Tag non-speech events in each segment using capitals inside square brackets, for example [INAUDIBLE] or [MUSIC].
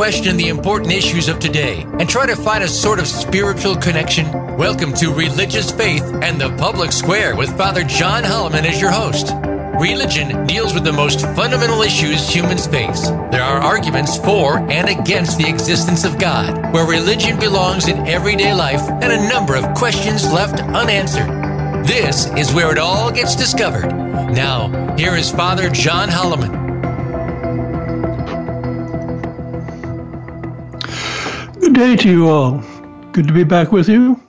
question the important issues of today and try to find a sort of spiritual connection? Welcome to Religious Faith and the Public Square with Father John Holloman as your host. Religion deals with the most fundamental issues humans face. There are arguments for and against the existence of God, where religion belongs in everyday life, and a number of questions left unanswered. This is where it all gets discovered. Now, here is Father John Holloman. Day to you all. Good to be back with you.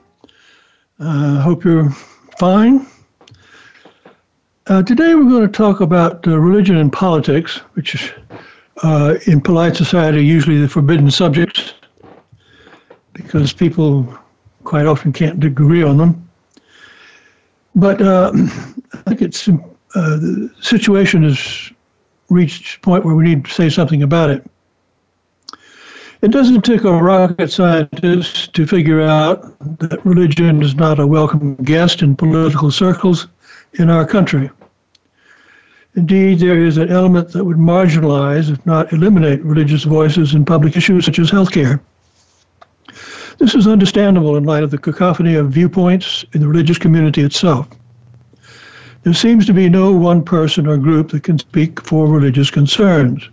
Uh, hope you're fine. Uh, today we're going to talk about uh, religion and politics, which is uh, in polite society usually the forbidden subjects because people quite often can't agree on them. But uh, [CLEARS THROAT] I think it's uh, the situation has reached a point where we need to say something about it. It doesn't take a rocket scientist to figure out that religion is not a welcome guest in political circles in our country. Indeed, there is an element that would marginalize, if not eliminate, religious voices in public issues such as healthcare. This is understandable in light of the cacophony of viewpoints in the religious community itself. There seems to be no one person or group that can speak for religious concerns.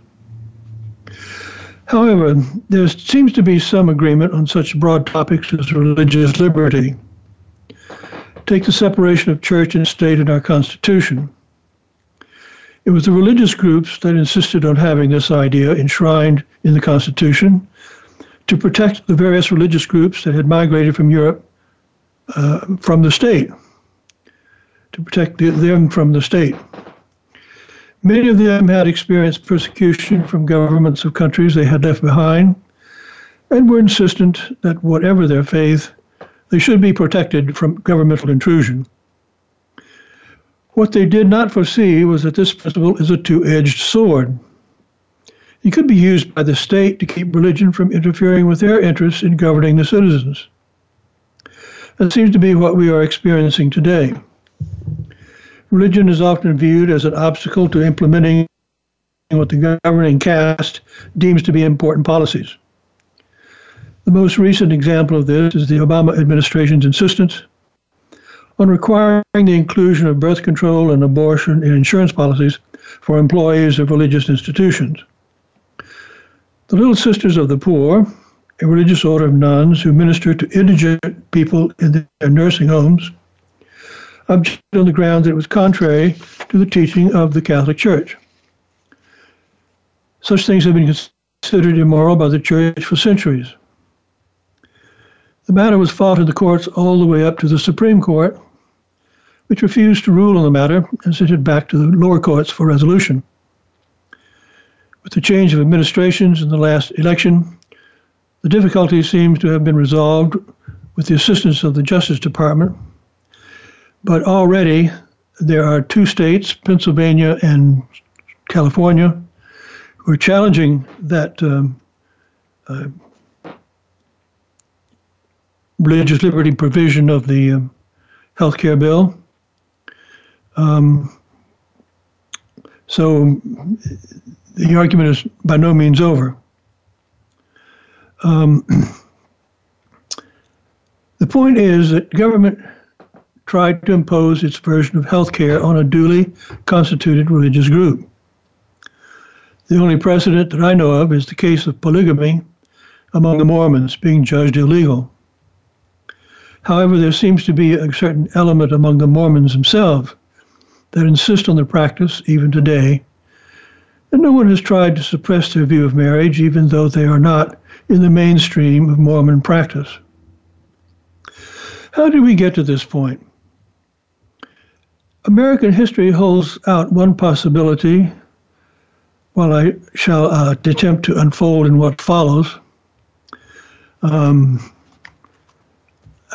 However, there seems to be some agreement on such broad topics as religious liberty. Take the separation of church and state in our Constitution. It was the religious groups that insisted on having this idea enshrined in the Constitution to protect the various religious groups that had migrated from Europe uh, from the state, to protect the, them from the state. Many of them had experienced persecution from governments of countries they had left behind and were insistent that whatever their faith, they should be protected from governmental intrusion. What they did not foresee was that this principle is a two edged sword. It could be used by the state to keep religion from interfering with their interests in governing the citizens. That seems to be what we are experiencing today. Religion is often viewed as an obstacle to implementing what the governing caste deems to be important policies. The most recent example of this is the Obama administration's insistence on requiring the inclusion of birth control and abortion in insurance policies for employees of religious institutions. The Little Sisters of the Poor, a religious order of nuns who minister to indigent people in their nursing homes, objected on the grounds that it was contrary to the teaching of the Catholic Church. Such things have been considered immoral by the Church for centuries. The matter was fought in the courts all the way up to the Supreme Court, which refused to rule on the matter and sent it back to the lower courts for resolution. With the change of administrations in the last election, the difficulty seems to have been resolved with the assistance of the Justice Department. But already there are two states, Pennsylvania and California, who are challenging that um, uh, religious liberty provision of the um, health care bill. Um, so the argument is by no means over. Um, [CLEARS THROAT] the point is that government tried to impose its version of health care on a duly constituted religious group. The only precedent that I know of is the case of polygamy among the Mormons being judged illegal. However, there seems to be a certain element among the Mormons themselves that insist on the practice, even today. And no one has tried to suppress their view of marriage, even though they are not in the mainstream of Mormon practice. How did we get to this point? American history holds out one possibility, while I shall uh, attempt to unfold in what follows. Um,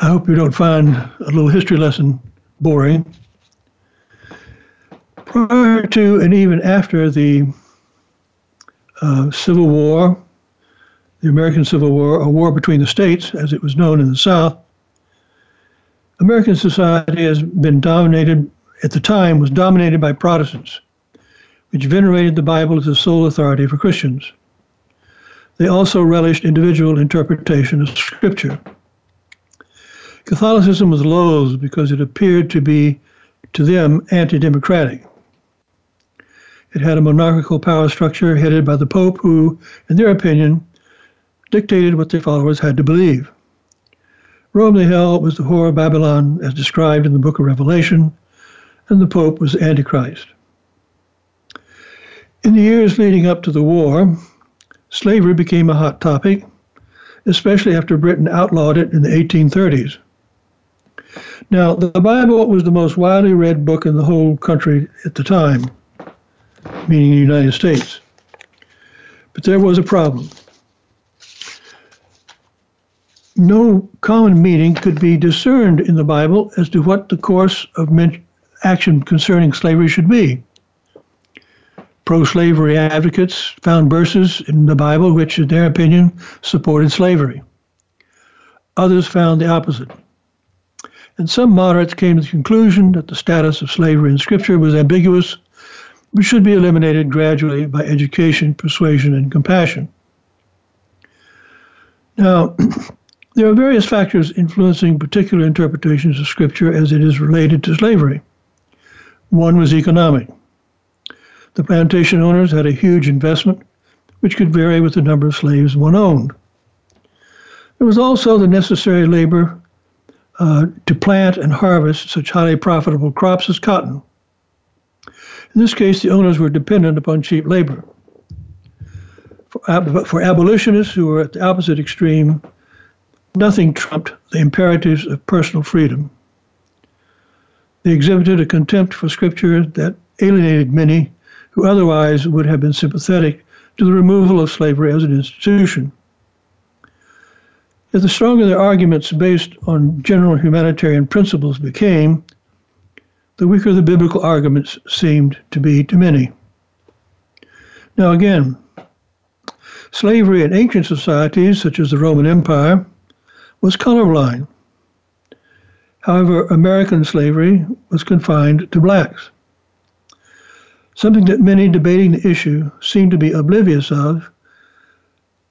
I hope you don't find a little history lesson boring prior to and even after the uh, Civil War, the American Civil War, a war between the states, as it was known in the South, American society has been dominated, at the time, was dominated by Protestants, which venerated the Bible as the sole authority for Christians. they also relished individual interpretation of Scripture. Catholicism was loathed because it appeared to be, to them, anti democratic. It had a monarchical power structure headed by the Pope, who, in their opinion, dictated what their followers had to believe. Rome they held was the whore of Babylon, as described in the book of Revelation, and the Pope was Antichrist. In the years leading up to the war, slavery became a hot topic, especially after Britain outlawed it in the 1830s. Now, the Bible was the most widely read book in the whole country at the time, meaning the United States. But there was a problem. No common meaning could be discerned in the Bible as to what the course of action concerning slavery should be pro slavery advocates found verses in the Bible which, in their opinion, supported slavery. Others found the opposite. And some moderates came to the conclusion that the status of slavery in Scripture was ambiguous, but should be eliminated gradually by education, persuasion, and compassion. Now, [CLEARS THROAT] there are various factors influencing particular interpretations of Scripture as it is related to slavery. One was economic. The plantation owners had a huge investment, which could vary with the number of slaves one owned. There was also the necessary labor uh, to plant and harvest such highly profitable crops as cotton. In this case, the owners were dependent upon cheap labor. For, ab- for abolitionists who were at the opposite extreme, nothing trumped the imperatives of personal freedom. They exhibited a contempt for scripture that alienated many who otherwise would have been sympathetic to the removal of slavery as an institution. As the stronger their arguments based on general humanitarian principles became, the weaker the biblical arguments seemed to be to many. Now, again, slavery in ancient societies, such as the Roman Empire, was colorblind. However, American slavery was confined to blacks. Something that many debating the issue seem to be oblivious of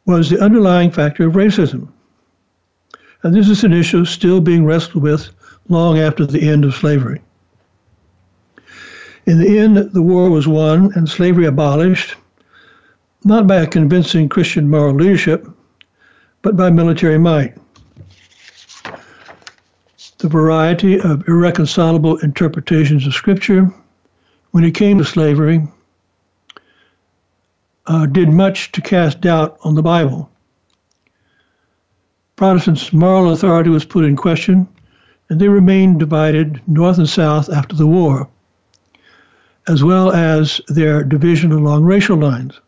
was the underlying factor of racism. And this is an issue still being wrestled with long after the end of slavery. In the end, the war was won and slavery abolished, not by a convincing Christian moral leadership, but by military might. The variety of irreconcilable interpretations of Scripture when it came to slavery, uh, did much to cast doubt on the Bible. Protestants' moral authority was put in question, and they remained divided north and south after the war, as well as their division along racial lines.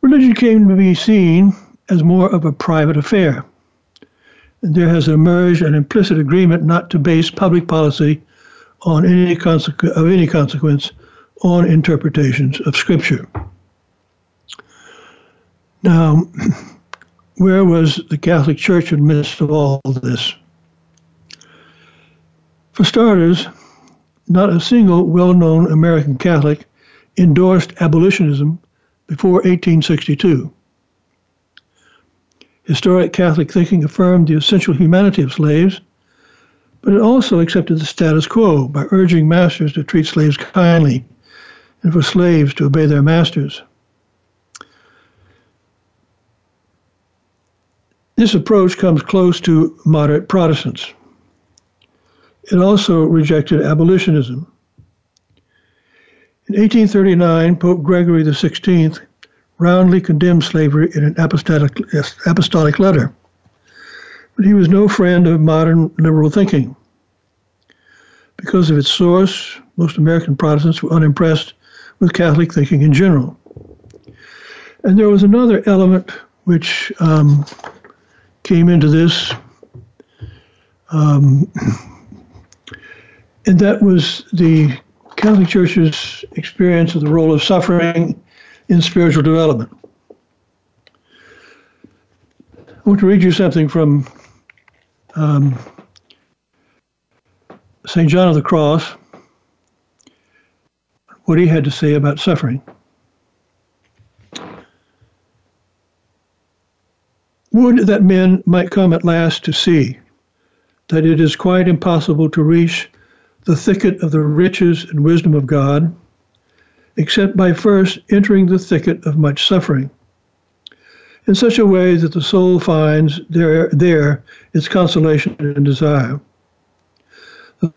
Religion came to be seen as more of a private affair. There has emerged an implicit agreement not to base public policy on any consequ- of any consequence on interpretations of Scripture. Now, [CLEARS THROAT] where was the Catholic Church in the midst of all this? For starters, not a single well known American Catholic endorsed abolitionism before 1862. Historic Catholic thinking affirmed the essential humanity of slaves but it also accepted the status quo by urging masters to treat slaves kindly and for slaves to obey their masters. This approach comes close to moderate Protestants. It also rejected abolitionism. In 1839, Pope Gregory XVI roundly condemned slavery in an apostolic, apostolic letter but he was no friend of modern liberal thinking. Because of its source, most American Protestants were unimpressed with Catholic thinking in general. And there was another element which um, came into this, um, and that was the Catholic Church's experience of the role of suffering in spiritual development. I want to read you something from um, St. John of the Cross, what he had to say about suffering. would that men might come at last to see that it is quite impossible to reach the thicket of the riches and wisdom of God, except by first entering the thicket of much suffering, in such a way that the soul finds there, there its consolation and desire. The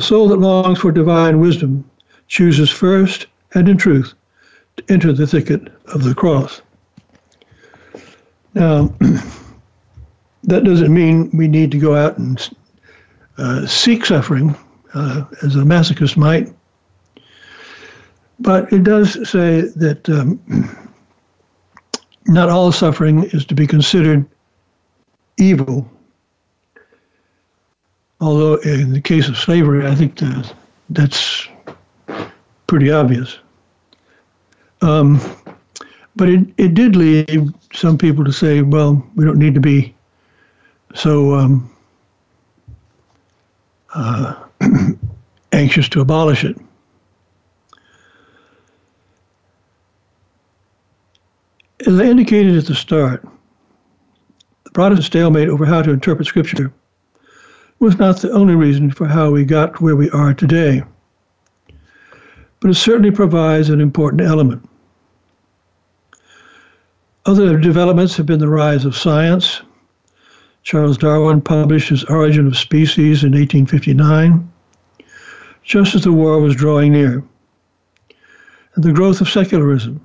soul that longs for divine wisdom chooses first and in truth to enter the thicket of the cross. Now, [CLEARS THROAT] that doesn't mean we need to go out and uh, seek suffering uh, as a masochist might. But it does say that um, not all suffering is to be considered evil. Although in the case of slavery, I think that that's pretty obvious. Um, but it, it did lead some people to say, well, we don't need to be so um, uh, [CLEARS THROAT] anxious to abolish it. As I indicated at the start, the Protestant stalemate over how to interpret Scripture was not the only reason for how we got where we are today, but it certainly provides an important element. Other developments have been the rise of science. Charles Darwin published his Origin of Species in 1859 just as the war was drawing near, and the growth of secularism.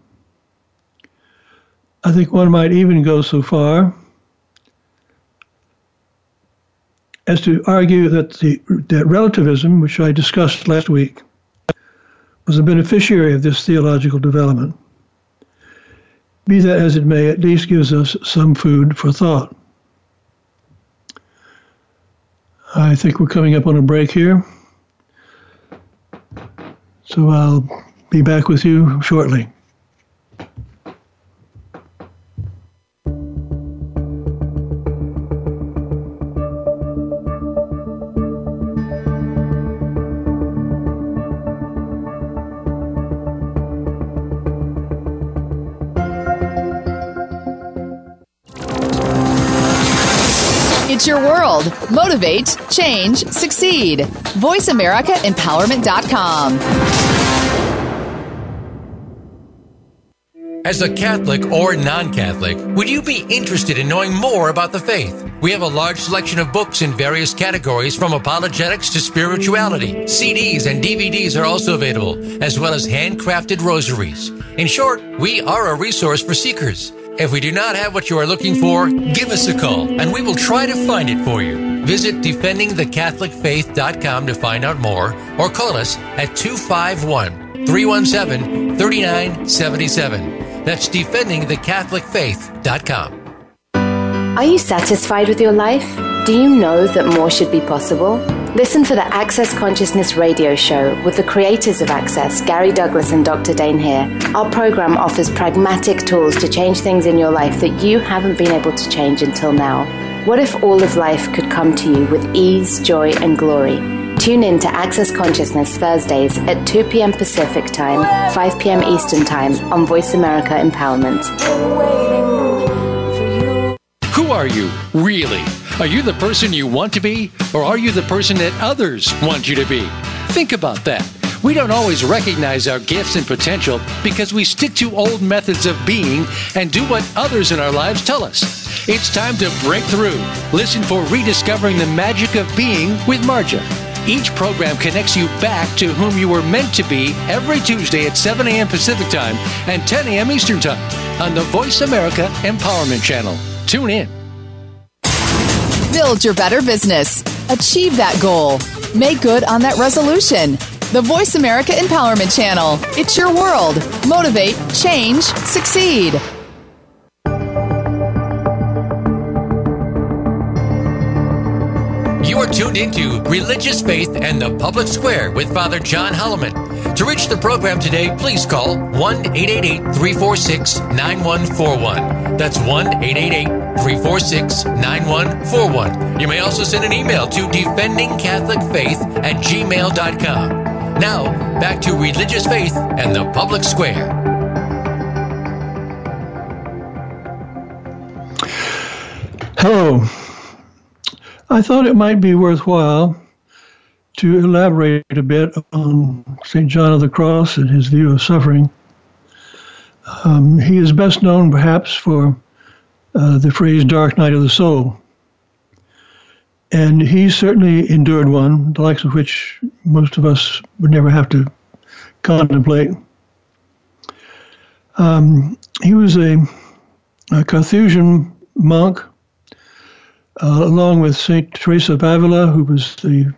I think one might even go so far as to argue that the that relativism, which I discussed last week, was a beneficiary of this theological development. Be that as it may, at least gives us some food for thought. I think we're coming up on a break here. So I'll be back with you shortly. Motivate, change, succeed. VoiceAmericaEmpowerment.com. As a Catholic or non Catholic, would you be interested in knowing more about the faith? We have a large selection of books in various categories from apologetics to spirituality. CDs and DVDs are also available, as well as handcrafted rosaries. In short, we are a resource for seekers. If we do not have what you are looking for, give us a call and we will try to find it for you. Visit defendingthecatholicfaith.com to find out more or call us at 251 317 3977. That's defendingthecatholicfaith.com. Are you satisfied with your life? Do you know that more should be possible? Listen for the Access Consciousness radio show with the creators of Access, Gary Douglas and Dr. Dain Heer. Our program offers pragmatic tools to change things in your life that you haven't been able to change until now. What if all of life could come to you with ease, joy, and glory? Tune in to Access Consciousness Thursdays at 2 p.m. Pacific Time, 5 p.m. Eastern Time on Voice America Empowerment. Who are you, really? Are you the person you want to be, or are you the person that others want you to be? Think about that. We don't always recognize our gifts and potential because we stick to old methods of being and do what others in our lives tell us. It's time to break through. Listen for Rediscovering the Magic of Being with Marja. Each program connects you back to whom you were meant to be every Tuesday at 7 a.m. Pacific Time and 10 a.m. Eastern Time on the Voice America Empowerment Channel. Tune in. Build your better business. Achieve that goal. Make good on that resolution. The Voice America Empowerment Channel. It's your world. Motivate, change, succeed. You are tuned into Religious Faith and the Public Square with Father John Holloman. To reach the program today, please call 1 888 346 9141. That's 1 888 346 9141. You may also send an email to defendingcatholicfaith at gmail.com. Now, back to Religious Faith and the Public Square. Hello. I thought it might be worthwhile to elaborate a bit on St. John of the Cross and his view of suffering. Um, he is best known, perhaps, for uh, the phrase dark night of the soul. And he certainly endured one, the likes of which most of us would never have to contemplate. Um, he was a, a Carthusian monk uh, along with Saint Teresa of Avila, who was the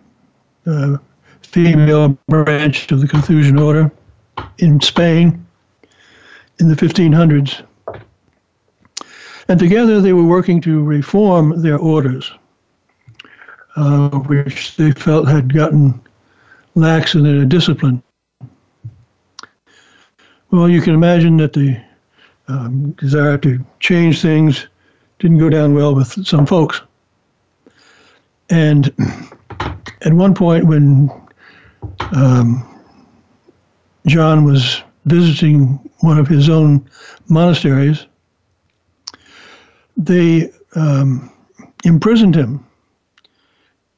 uh, female branch of the Carthusian order in Spain in the 1500s. And together they were working to reform their orders, uh, which they felt had gotten lax in their discipline. Well, you can imagine that the um, desire to change things didn't go down well with some folks. And [CLEARS THROAT] at one point, when um, John was visiting one of his own monasteries, they um, imprisoned him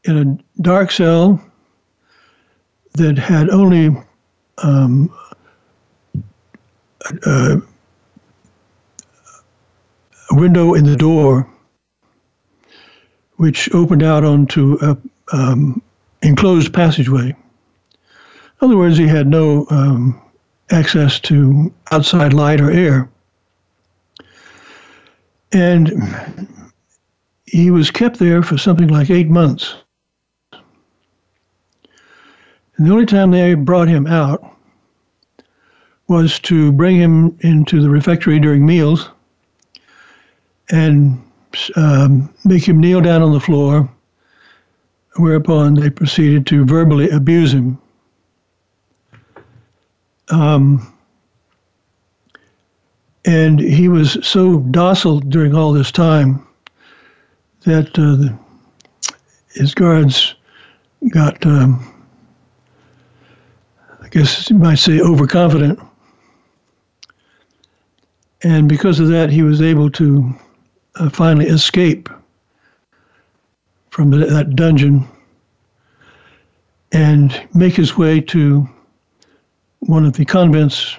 in a dark cell that had only um, a, a window in the door which opened out onto a um, enclosed passageway. In other words, he had no um, access to outside light or air. And he was kept there for something like eight months. And the only time they brought him out was to bring him into the refectory during meals and um, make him kneel down on the floor, whereupon they proceeded to verbally abuse him. Um, and he was so docile during all this time that uh, the, his guards got, um, I guess you might say, overconfident. And because of that, he was able to uh, finally escape from that dungeon and make his way to one of the convents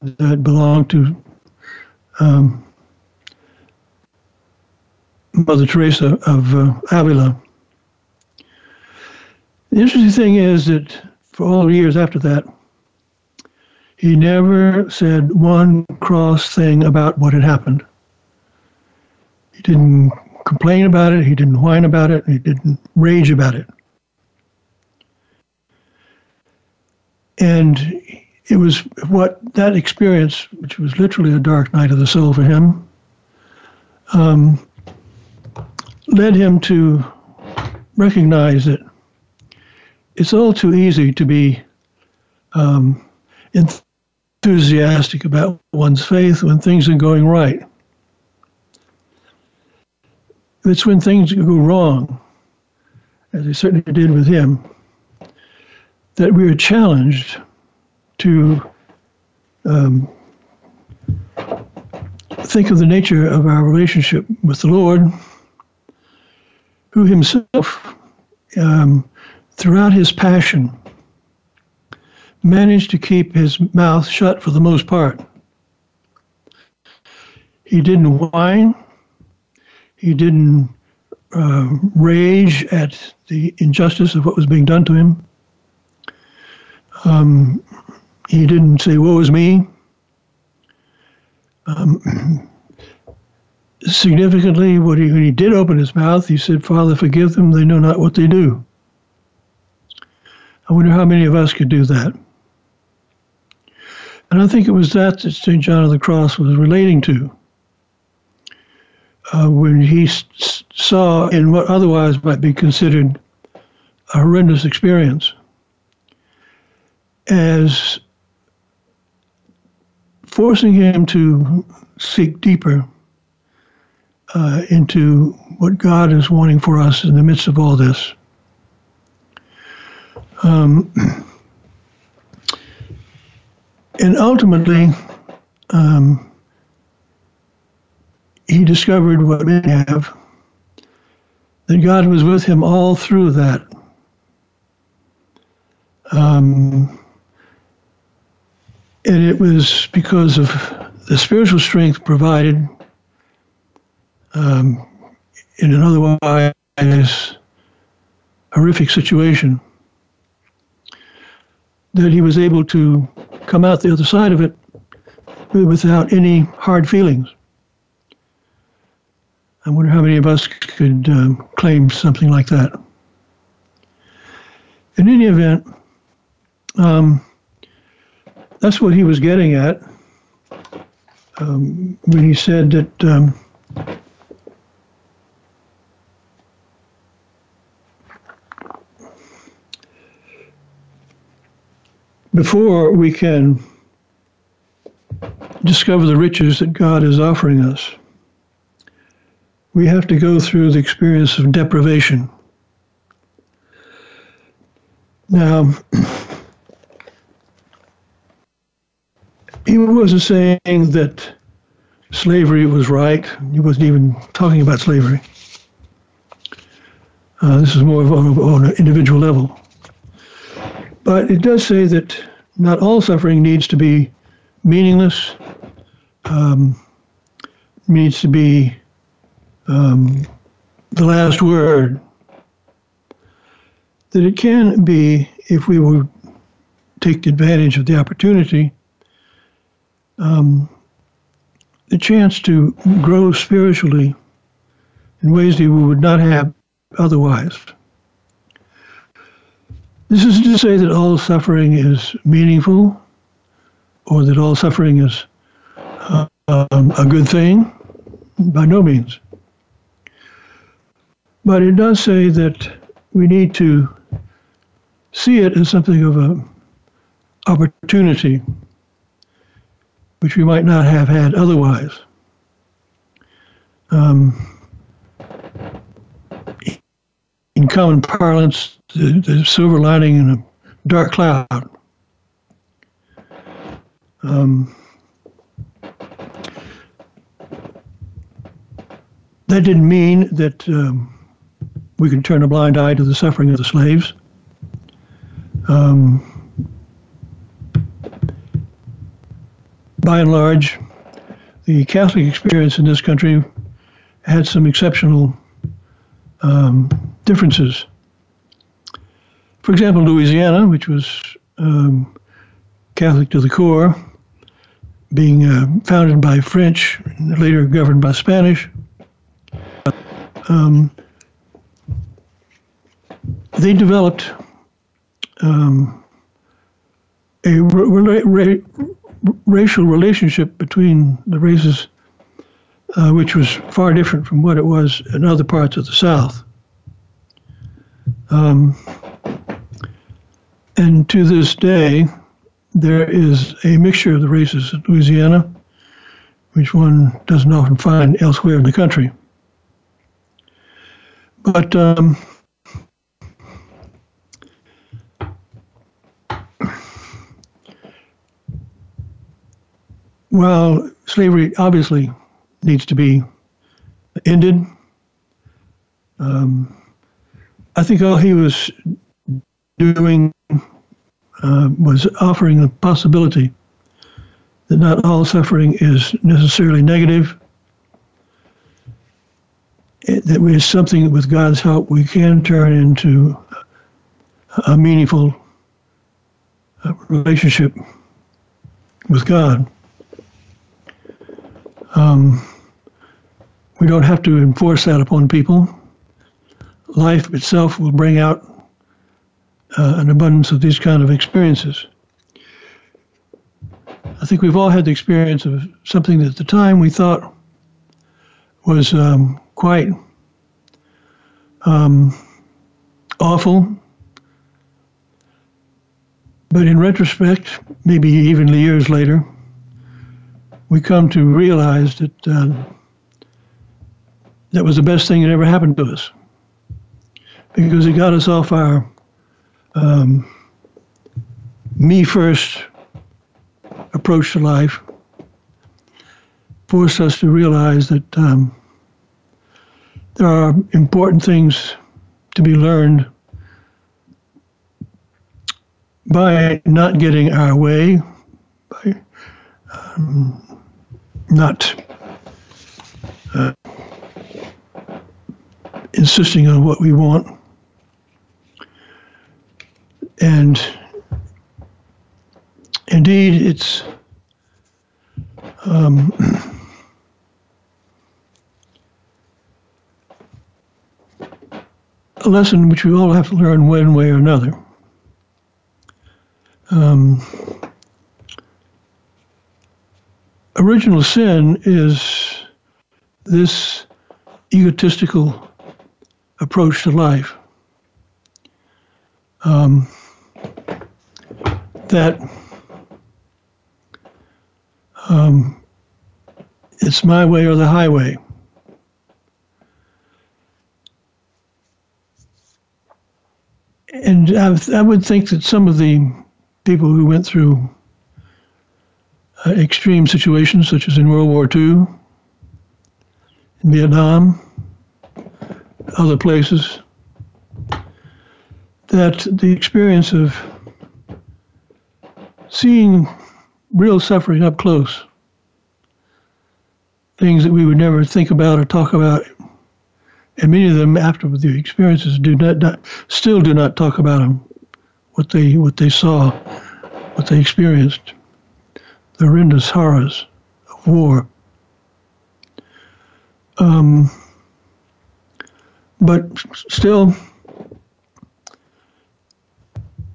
that belonged to um, Mother Teresa of uh, Avila. The interesting thing is that for all the years after that, he never said one cross thing about what had happened. He didn't complain about it, he didn't whine about it, he didn't rage about it. And it was what that experience, which was literally a dark night of the soul for him, um, led him to recognize that it's all too easy to be um, enthusiastic about one's faith when things are going right. It's when things go wrong, as they certainly did with him, that we are challenged to um, think of the nature of our relationship with the Lord, who himself, um, throughout his passion, managed to keep his mouth shut for the most part. He didn't whine. He didn't uh, rage at the injustice of what was being done to him. Um, he didn't say, Woe is me. Um, significantly, he, when he did open his mouth, he said, Father, forgive them, they know not what they do. I wonder how many of us could do that. And I think it was that that St. John of the Cross was relating to uh, when he saw in what otherwise might be considered a horrendous experience as forcing him to seek deeper uh, into what God is wanting for us in the midst of all this. Um, [CLEARS THROAT] and ultimately, um, he discovered what men have that God was with him all through that. Um, and it was because of the spiritual strength provided um, in an otherwise horrific situation that he was able to come out the other side of it without any hard feelings. I wonder how many of us could um, claim something like that. In any event, um, that's what he was getting at um, when he said that um, before we can discover the riches that God is offering us, we have to go through the experience of deprivation. Now, he wasn't saying that slavery was right. He wasn't even talking about slavery. Uh, this is more on, on an individual level. But it does say that not all suffering needs to be meaningless, um, needs to be um, the last word. That it can be, if we would take advantage of the opportunity, um, the chance to grow spiritually in ways that we would not have otherwise. This isn't to say that all suffering is meaningful or that all suffering is uh, um, a good thing. By no means. But it does say that we need to see it as something of an opportunity which we might not have had otherwise. Um, in common parlance, the, the, silver lining in a dark cloud. Um, that didn't mean that um, we can turn a blind eye to the suffering of the slaves. Um, by and large, the Catholic experience in this country had some exceptional um, differences. For example, Louisiana, which was um, Catholic to the core, being uh, founded by French later governed by Spanish, um, they developed um, a ra- ra- racial relationship between the races, uh, which was far different from what it was in other parts of the South. Um, and to this day, there is a mixture of the races in Louisiana, which one doesn't often find elsewhere in the country. But um, Well, slavery obviously needs to be ended. Um, I think all he was doing uh, was offering the possibility that not all suffering is necessarily negative. It, that is something with God's help we can turn into a meaningful uh, relationship with God. Um, we don't have to enforce that upon people. Life itself will bring out uh, an abundance of these kind of experiences. I think we've all had the experience of something that at the time we thought was um, quite um, awful. But in retrospect, maybe even years later, we come to realize that uh, that was the best thing that ever happened to us. Because it got us off our um, me first approach to life forced us to realize that um, there are important things to be learned by not getting our way, by um, not uh, insisting on what we want. And indeed, it's um, a lesson which we all have to learn one way or another. Um, original sin is this egotistical approach to life. Um, that um, it's my way or the highway. And I, I would think that some of the people who went through uh, extreme situations, such as in World War II, in Vietnam, other places, that the experience of seeing real suffering up close, things that we would never think about or talk about, and many of them after the experiences do not, not still do not talk about them, what they what they saw, what they experienced, the horrendous horrors of war. Um, but still,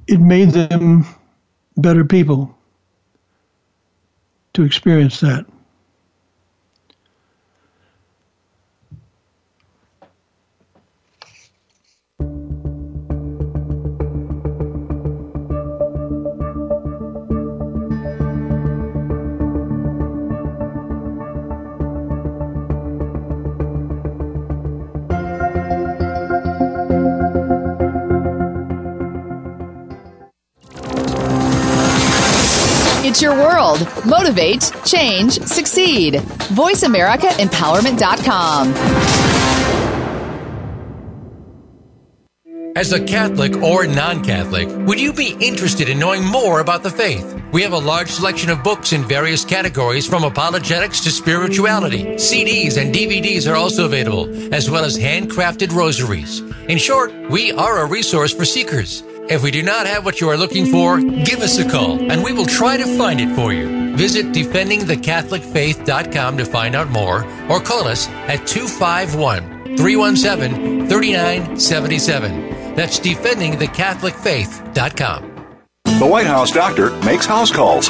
it made them better people to experience that. Your world. Motivate, change, succeed. VoiceAmericaEmpowerment.com. As a Catholic or non Catholic, would you be interested in knowing more about the faith? We have a large selection of books in various categories from apologetics to spirituality. CDs and DVDs are also available, as well as handcrafted rosaries. In short, we are a resource for seekers. If we do not have what you are looking for, give us a call and we will try to find it for you. Visit defendingthecatholicfaith.com to find out more or call us at 251 317 3977. That's defendingthecatholicfaith.com. The White House doctor makes house calls.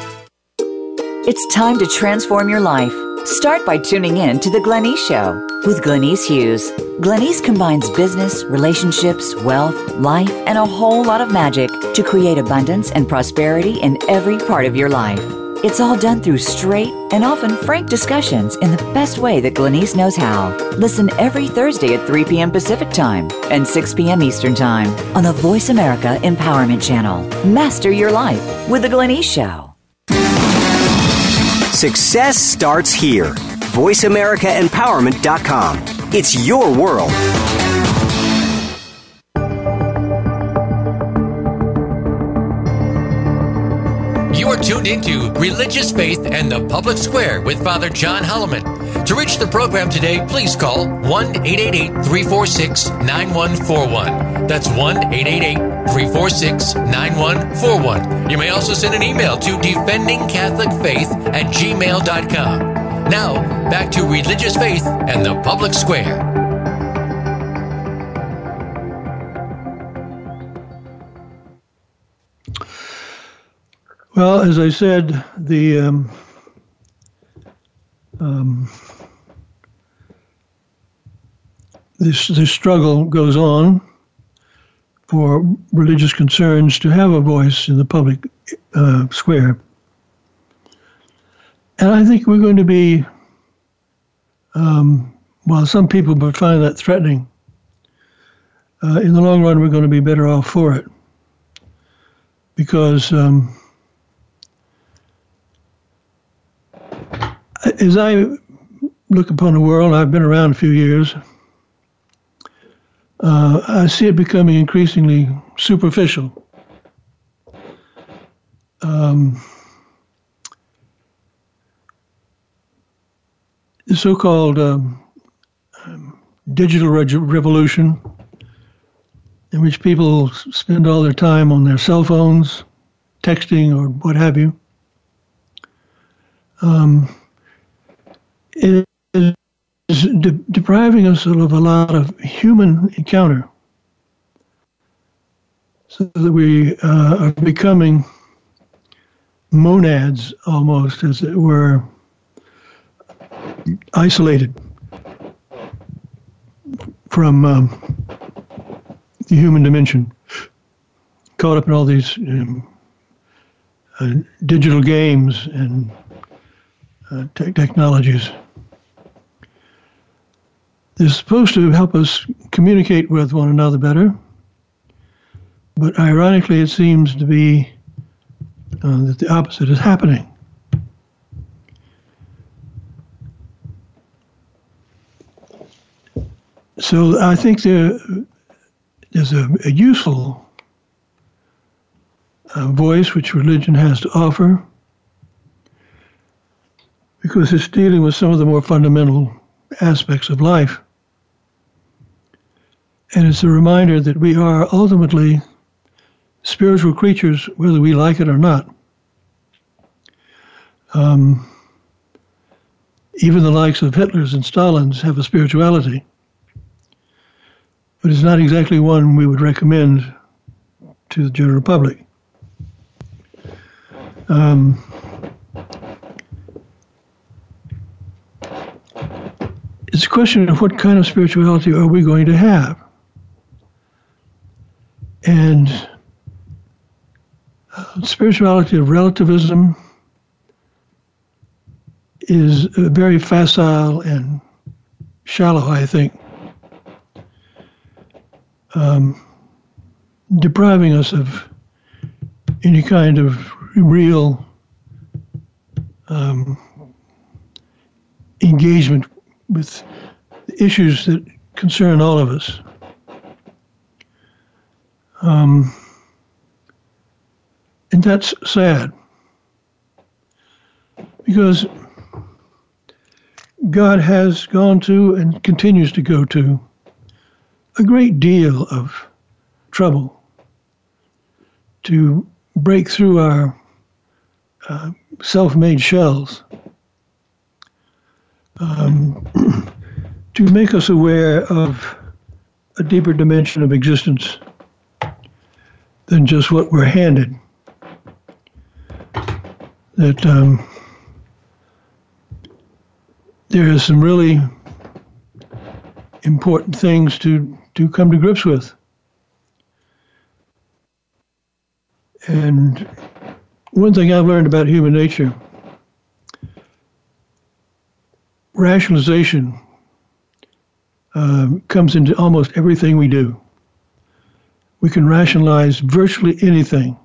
It's time to transform your life. Start by tuning in to The Glenyce Show with Glenyce Hughes. Glenyce combines business, relationships, wealth, life, and a whole lot of magic to create abundance and prosperity in every part of your life. It's all done through straight and often frank discussions in the best way that Glenyce knows how. Listen every Thursday at 3 p.m. Pacific Time and 6 p.m. Eastern Time on the Voice America Empowerment Channel. Master your life with The Glenyce Show. Success starts here. VoiceAmericaEmpowerment.com. It's your world. You are tuned into Religious Faith and the Public Square with Father John Holloman. To reach the program today, please call 1 888 346 9141. That's 1 888 346 9141. You may also send an email to defendingcatholicfaith at gmail.com. Now, back to Religious Faith and the Public Square. Well, as I said, the um, um, this this struggle goes on for religious concerns to have a voice in the public uh, square. And I think we're going to be, um, while some people would find that threatening, uh, in the long run, we're going to be better off for it. Because um, as I look upon the world, I've been around a few years uh, I see it becoming increasingly superficial. Um, the so-called um, digital re- revolution, in which people spend all their time on their cell phones, texting or what have you. Um, is de- depriving us of a lot of human encounter so that we uh, are becoming monads almost, as it were, isolated from um, the human dimension, caught up in all these um, uh, digital games and uh, te- technologies. They're supposed to help us communicate with one another better, but ironically, it seems to be uh, that the opposite is happening. So I think there's a, a useful uh, voice which religion has to offer because it's dealing with some of the more fundamental aspects of life. And it's a reminder that we are ultimately spiritual creatures, whether we like it or not. Um, even the likes of Hitler's and Stalin's have a spirituality, but it's not exactly one we would recommend to the general public. Um, it's a question of what kind of spirituality are we going to have? And uh, spirituality of relativism is very facile and shallow, I think, um, depriving us of any kind of real um, engagement with issues that concern all of us. Um, and that's sad. Because God has gone to and continues to go to a great deal of trouble to break through our uh, self made shells, um, [CLEARS THROAT] to make us aware of a deeper dimension of existence than just what we're handed. That um, there are some really important things to, to come to grips with. And one thing I've learned about human nature rationalization um, comes into almost everything we do we can rationalize virtually anything.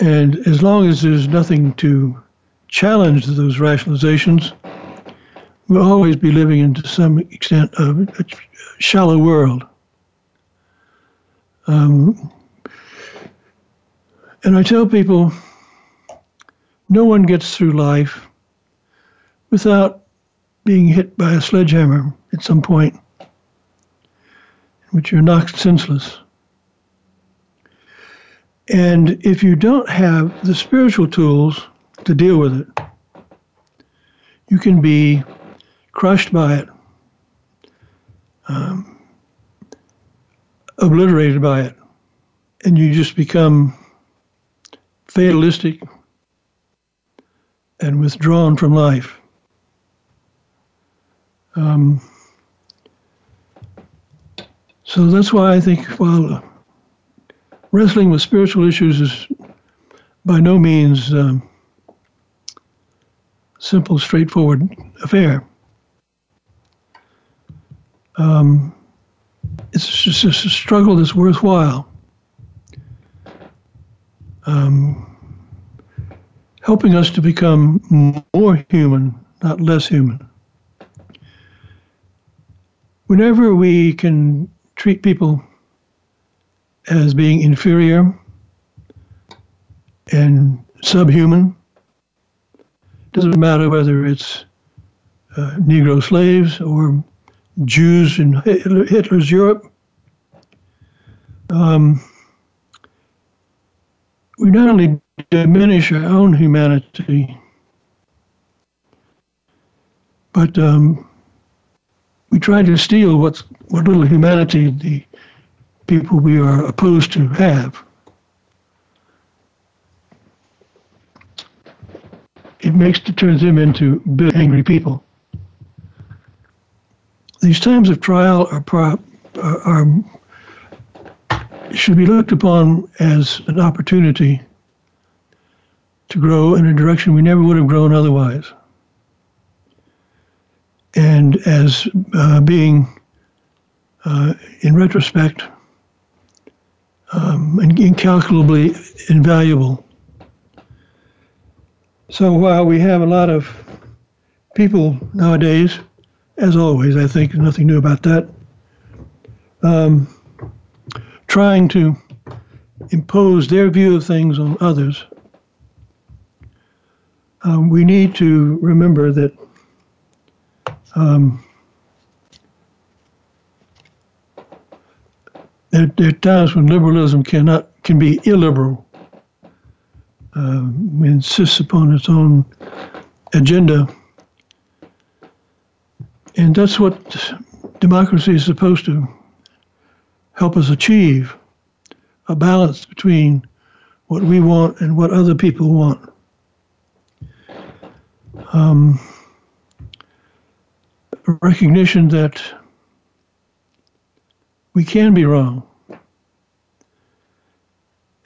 And as long as there's nothing to challenge those rationalizations, we'll always be living into some extent of a shallow world. Um, and I tell people no one gets through life without being hit by a sledgehammer at some point which are knocked senseless. And if you don't have the spiritual tools to deal with it, you can be crushed by it, um, obliterated by it, and you just become fatalistic and withdrawn from life. Um, So that's why I think while wrestling with spiritual issues is by no means um, simple, straightforward affair. Um, it's just a struggle that's worthwhile. Um, helping us to become more human, not less human. Whenever we can treat people as being inferior and subhuman, doesn't matter whether it's uh, Negro slaves or Jews in Hitler's Europe. Um, we not only diminish our own humanity, but um, we try to steal what's, what little humanity the people we are opposed to have. It makes it turns them into big angry people. These times of trial are, are, are should be looked upon as an opportunity to grow in a direction we never would have grown otherwise. And as uh, being, uh, in retrospect, um, incalculably invaluable. So while we have a lot of people nowadays, as always, I think nothing new about that, um, trying to impose their view of things on others, um, we need to remember that um, there, there, are times when liberalism cannot can be illiberal, uh, insists upon its own agenda, and that's what democracy is supposed to help us achieve a balance between what we want and what other people want. Um, recognition that we can be wrong,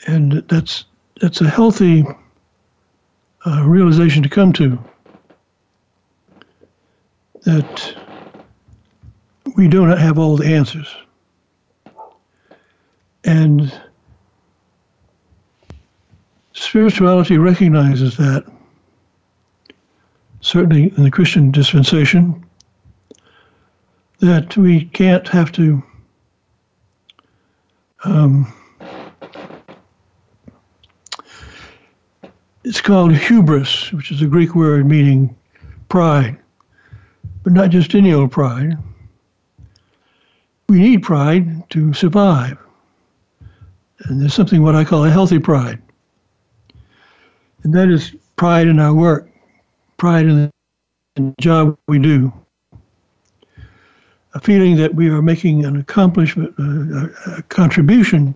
and that's that's a healthy uh, realization to come to. That we do not have all the answers. And spirituality recognizes that, certainly in the Christian dispensation, that we can't have to um, it's called hubris, which is a Greek word meaning pride, but not just any old pride. We need pride to survive. And there's something what I call a healthy pride. And that is pride in our work, pride in the job we do, a feeling that we are making an accomplishment, a, a contribution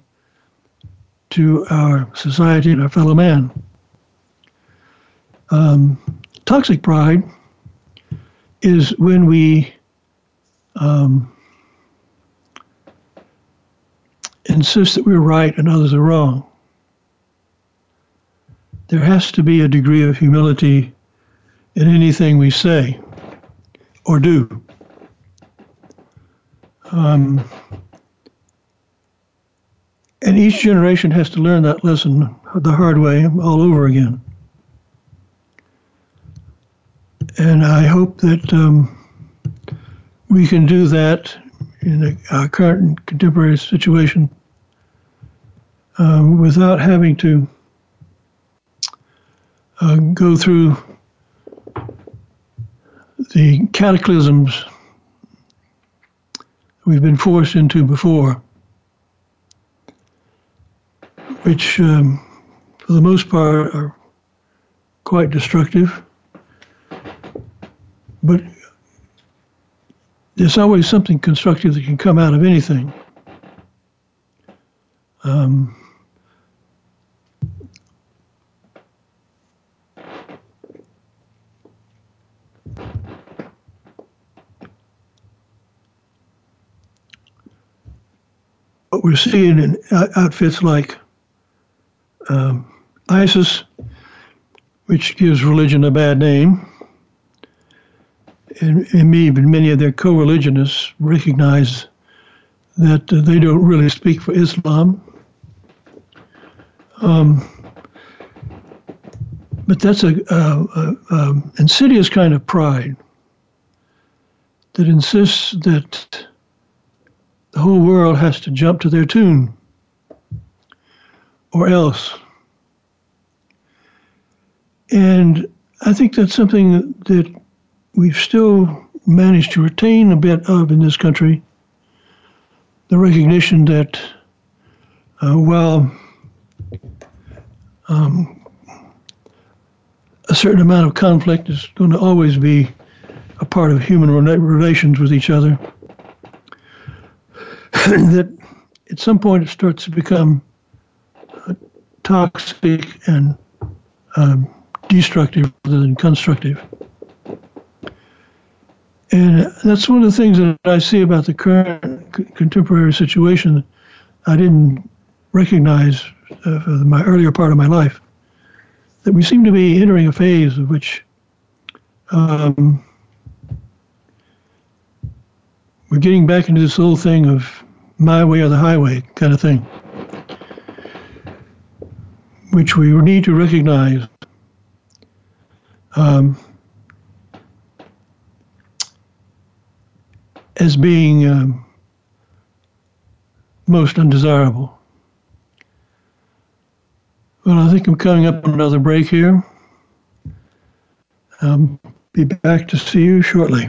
to our society and our fellow man. Um, toxic pride is when we um, insist that we're right and others are wrong. There has to be a degree of humility in anything we say or do. Um, and each generation has to learn that lesson the hard way all over again. And I hope that um, we can do that in our current contemporary situation um, without having to uh, go through the cataclysms we've been forced into before, which, um, for the most part, are quite destructive. But there's always something constructive that can come out of anything. Um, we're seeing in outfits like um, ISIS, which gives religion a bad name, and, and even many of their co-religionists recognize that uh, they don't really speak for Islam. Um, but that's a, a, a, a, insidious kind of pride that insists that the whole world has to jump to their tune or else. And I think that's something that we've still managed to retain a bit of in this country the recognition that uh, while um, a certain amount of conflict is going to always be a part of human relations with each other, [COUGHS] that at some point it starts to become uh, toxic and um, destructive rather than constructive. And that's one of the things that I see about the current c- contemporary situation I didn't recognize uh, for my earlier part of my life. That we seem to be entering a phase of which um, we're getting back into this old thing of my way or the highway kind of thing, which we need to recognize. Um, as being um, most undesirable. Well, I think I'm coming up on another break here. I'll be back to see you shortly.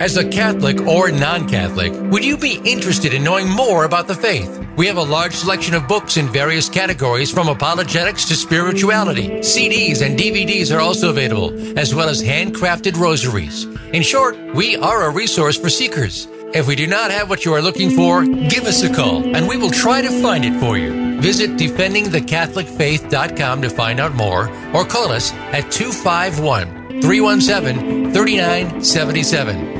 As a Catholic or non Catholic, would you be interested in knowing more about the faith? We have a large selection of books in various categories from apologetics to spirituality. CDs and DVDs are also available, as well as handcrafted rosaries. In short, we are a resource for seekers. If we do not have what you are looking for, give us a call and we will try to find it for you. Visit defendingthecatholicfaith.com to find out more or call us at 251 317 3977.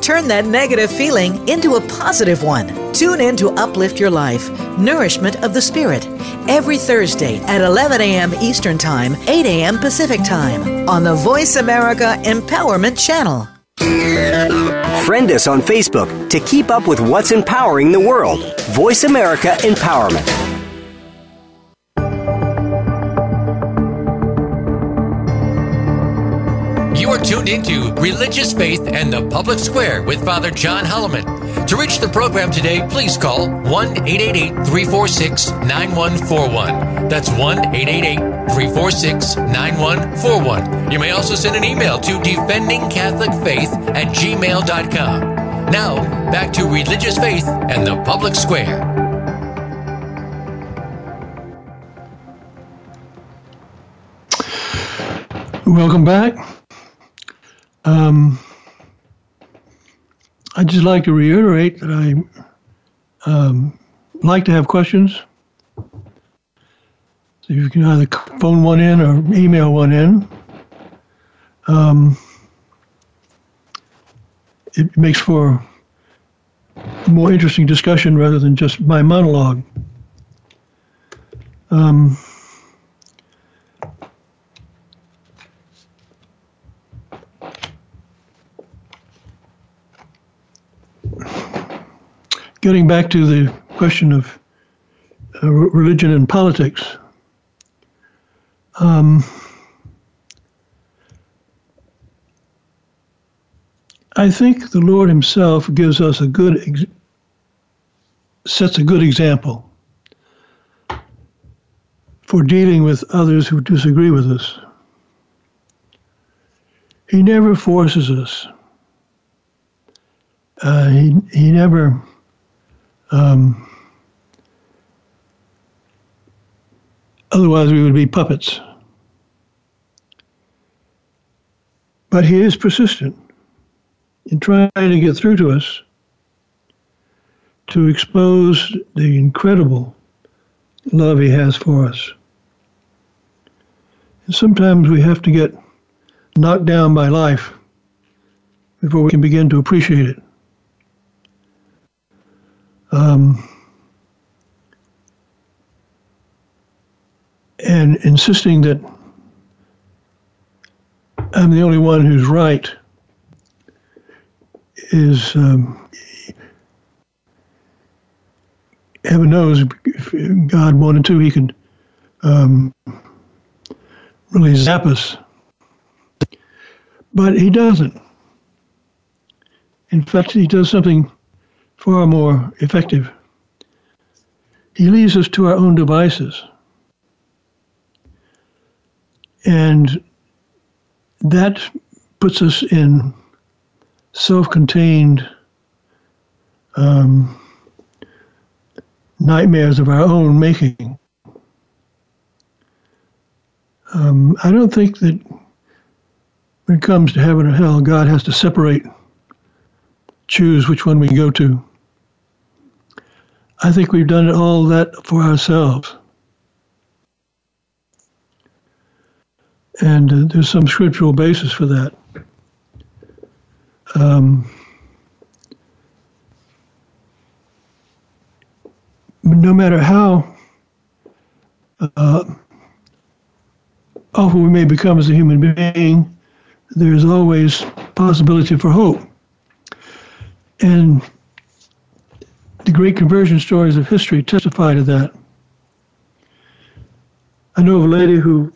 Turn that negative feeling into a positive one. Tune in to Uplift Your Life Nourishment of the Spirit every Thursday at 11 a.m. Eastern Time, 8 a.m. Pacific Time on the Voice America Empowerment Channel. Friend us on Facebook to keep up with what's empowering the world. Voice America Empowerment. Tuned into Religious Faith and the Public Square with Father John Holloman. To reach the program today, please call 1 888 346 9141. That's 1 888 346 9141. You may also send an email to defendingcatholicfaith at gmail.com. Now, back to Religious Faith and the Public Square. Welcome back. Um, I'd just like to reiterate that I um, like to have questions. So you can either phone one in or email one in. Um, it makes for a more interesting discussion rather than just my monologue. Um, getting back to the question of uh, religion and politics. Um, I think the Lord Himself gives us a good, ex- sets a good example for dealing with others who disagree with us. He never forces us. Uh, he he never um, otherwise we would be puppets. But he is persistent in trying to get through to us to expose the incredible love he has for us. And sometimes we have to get knocked down by life before we can begin to appreciate it. Um, and insisting that I'm the only one who's right is um, heaven knows if God wanted to, he could um, really zap us. But he doesn't. In fact, he does something far more effective. He leaves us to our own devices. And that puts us in self contained um, nightmares of our own making. Um, I don't think that when it comes to heaven or hell, God has to separate, choose which one we go to. I think we've done all that for ourselves. And uh, there's some scriptural basis for that. Um, no matter how uh, awful we may become as a human being, there's always possibility for hope. And the great conversion stories of history testify to that. I know of a lady who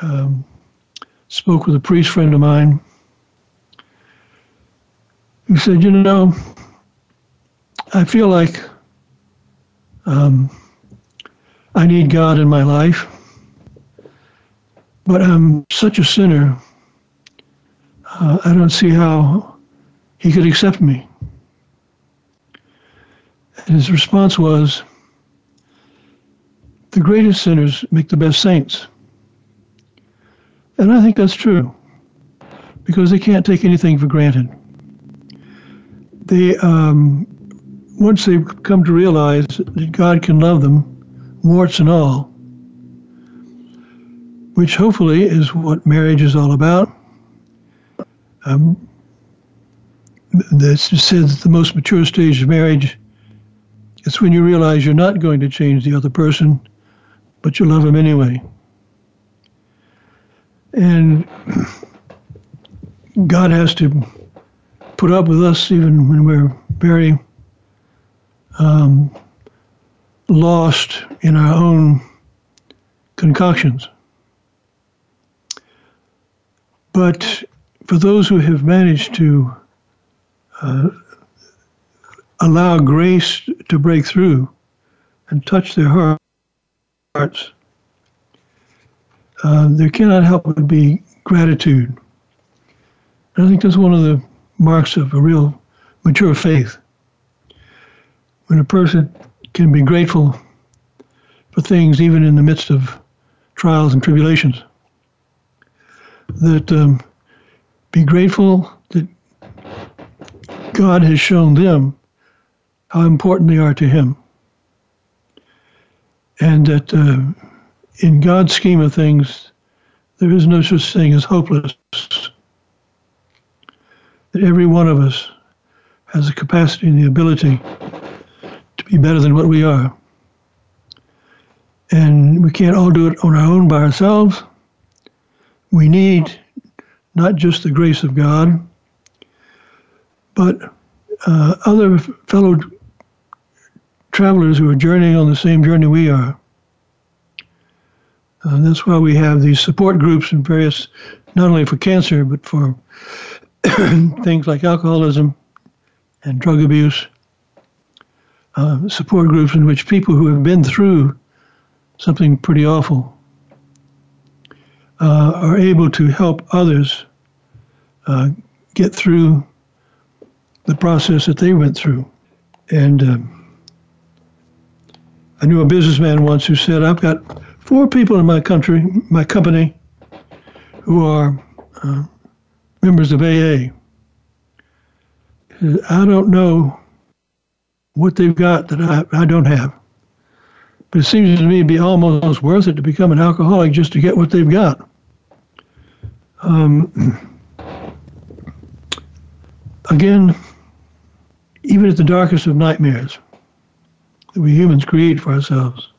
um, spoke with a priest friend of mine who said, You know, I feel like um, I need God in my life, but I'm such a sinner. Uh, I don't see how He could accept me. His response was, The greatest sinners make the best saints. And I think that's true because they can't take anything for granted. They, um, once they've come to realize that God can love them, warts and all, which hopefully is what marriage is all about. Um, that's said that the most mature stage of marriage is when you realize you're not going to change the other person, but you love them anyway. And God has to put up with us even when we're very um, lost in our own concoctions. But for those who have managed to uh, allow grace to break through and touch their hearts, uh, there cannot help but be gratitude. And I think that's one of the marks of a real mature faith. When a person can be grateful for things even in the midst of trials and tribulations, that um, be grateful that God has shown them how important they are to Him. And that uh, in God's scheme of things, there is no such thing as hopeless. That every one of us has the capacity and the ability to be better than what we are. And we can't all do it on our own by ourselves. We need not just the grace of God, but uh, other fellow travelers who are journeying on the same journey we are. Uh, that's why we have these support groups in various, not only for cancer, but for [COUGHS] things like alcoholism and drug abuse. Uh, support groups in which people who have been through something pretty awful uh, are able to help others uh, get through the process that they went through. And um, I knew a businessman once who said, I've got four people in my country, my company, who are uh, members of AA. I don't know what they've got that I, I don't have. But it seems to me to be almost worth it to become an alcoholic just to get what they've got. Um, [CLEARS THROAT] again, even at the darkest of nightmares we humans create for ourselves,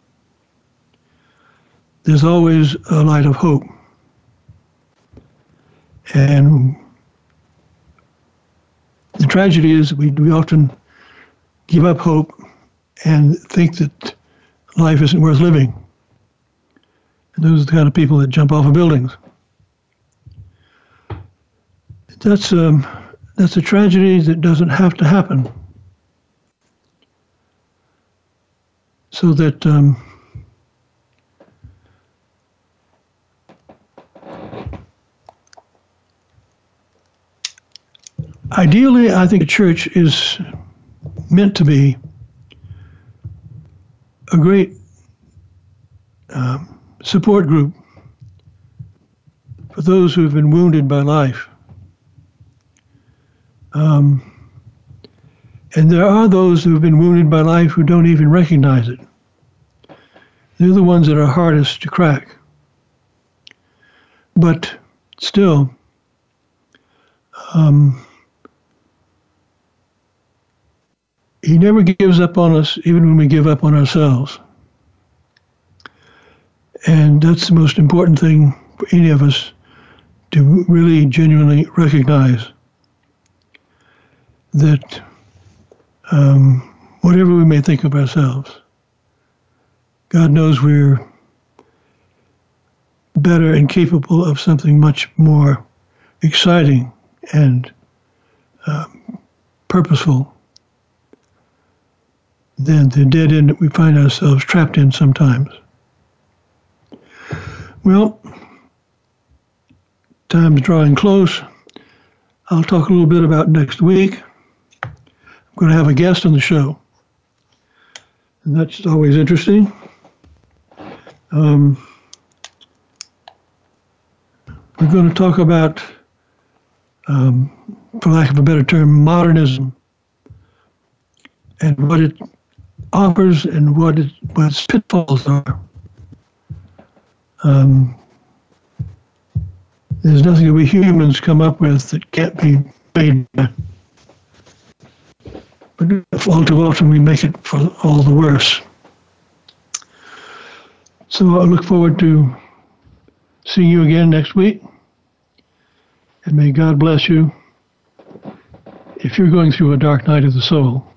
there's always a light of hope. And the tragedy is we, we often give up hope and think that life isn't worth living. And those are the kind of people that jump off of buildings. That's um, that's a tragedy that doesn't have to happen. So that um, ideally, I think a church is meant to be a great um, support group for those who have been wounded by life. Um, and there are those who have been wounded by life who don't even recognize it. They're the ones that are hardest to crack. But still, um, He never gives up on us, even when we give up on ourselves. And that's the most important thing for any of us to really genuinely recognize that um, whatever we may think of ourselves, God knows we're better and capable of something much more exciting and um, purposeful than the dead end that we find ourselves trapped in sometimes. Well, time's drawing close. I'll talk a little bit about next week. Going to have a guest on the show, and that's always interesting. Um, we're going to talk about, um, for lack of a better term, modernism and what it offers and what, it, what its pitfalls are. Um, there's nothing that we humans come up with that can't be made. But all too often we make it for all the worse. So I look forward to seeing you again next week. And may God bless you if you're going through a dark night of the soul.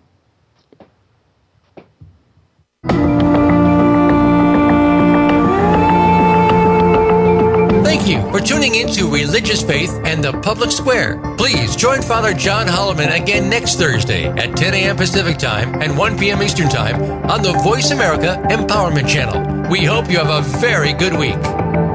Thank you for tuning into Religious Faith and the Public Square. Please join Father John Holloman again next Thursday at 10 a.m. Pacific Time and 1 p.m. Eastern Time on the Voice America Empowerment Channel. We hope you have a very good week.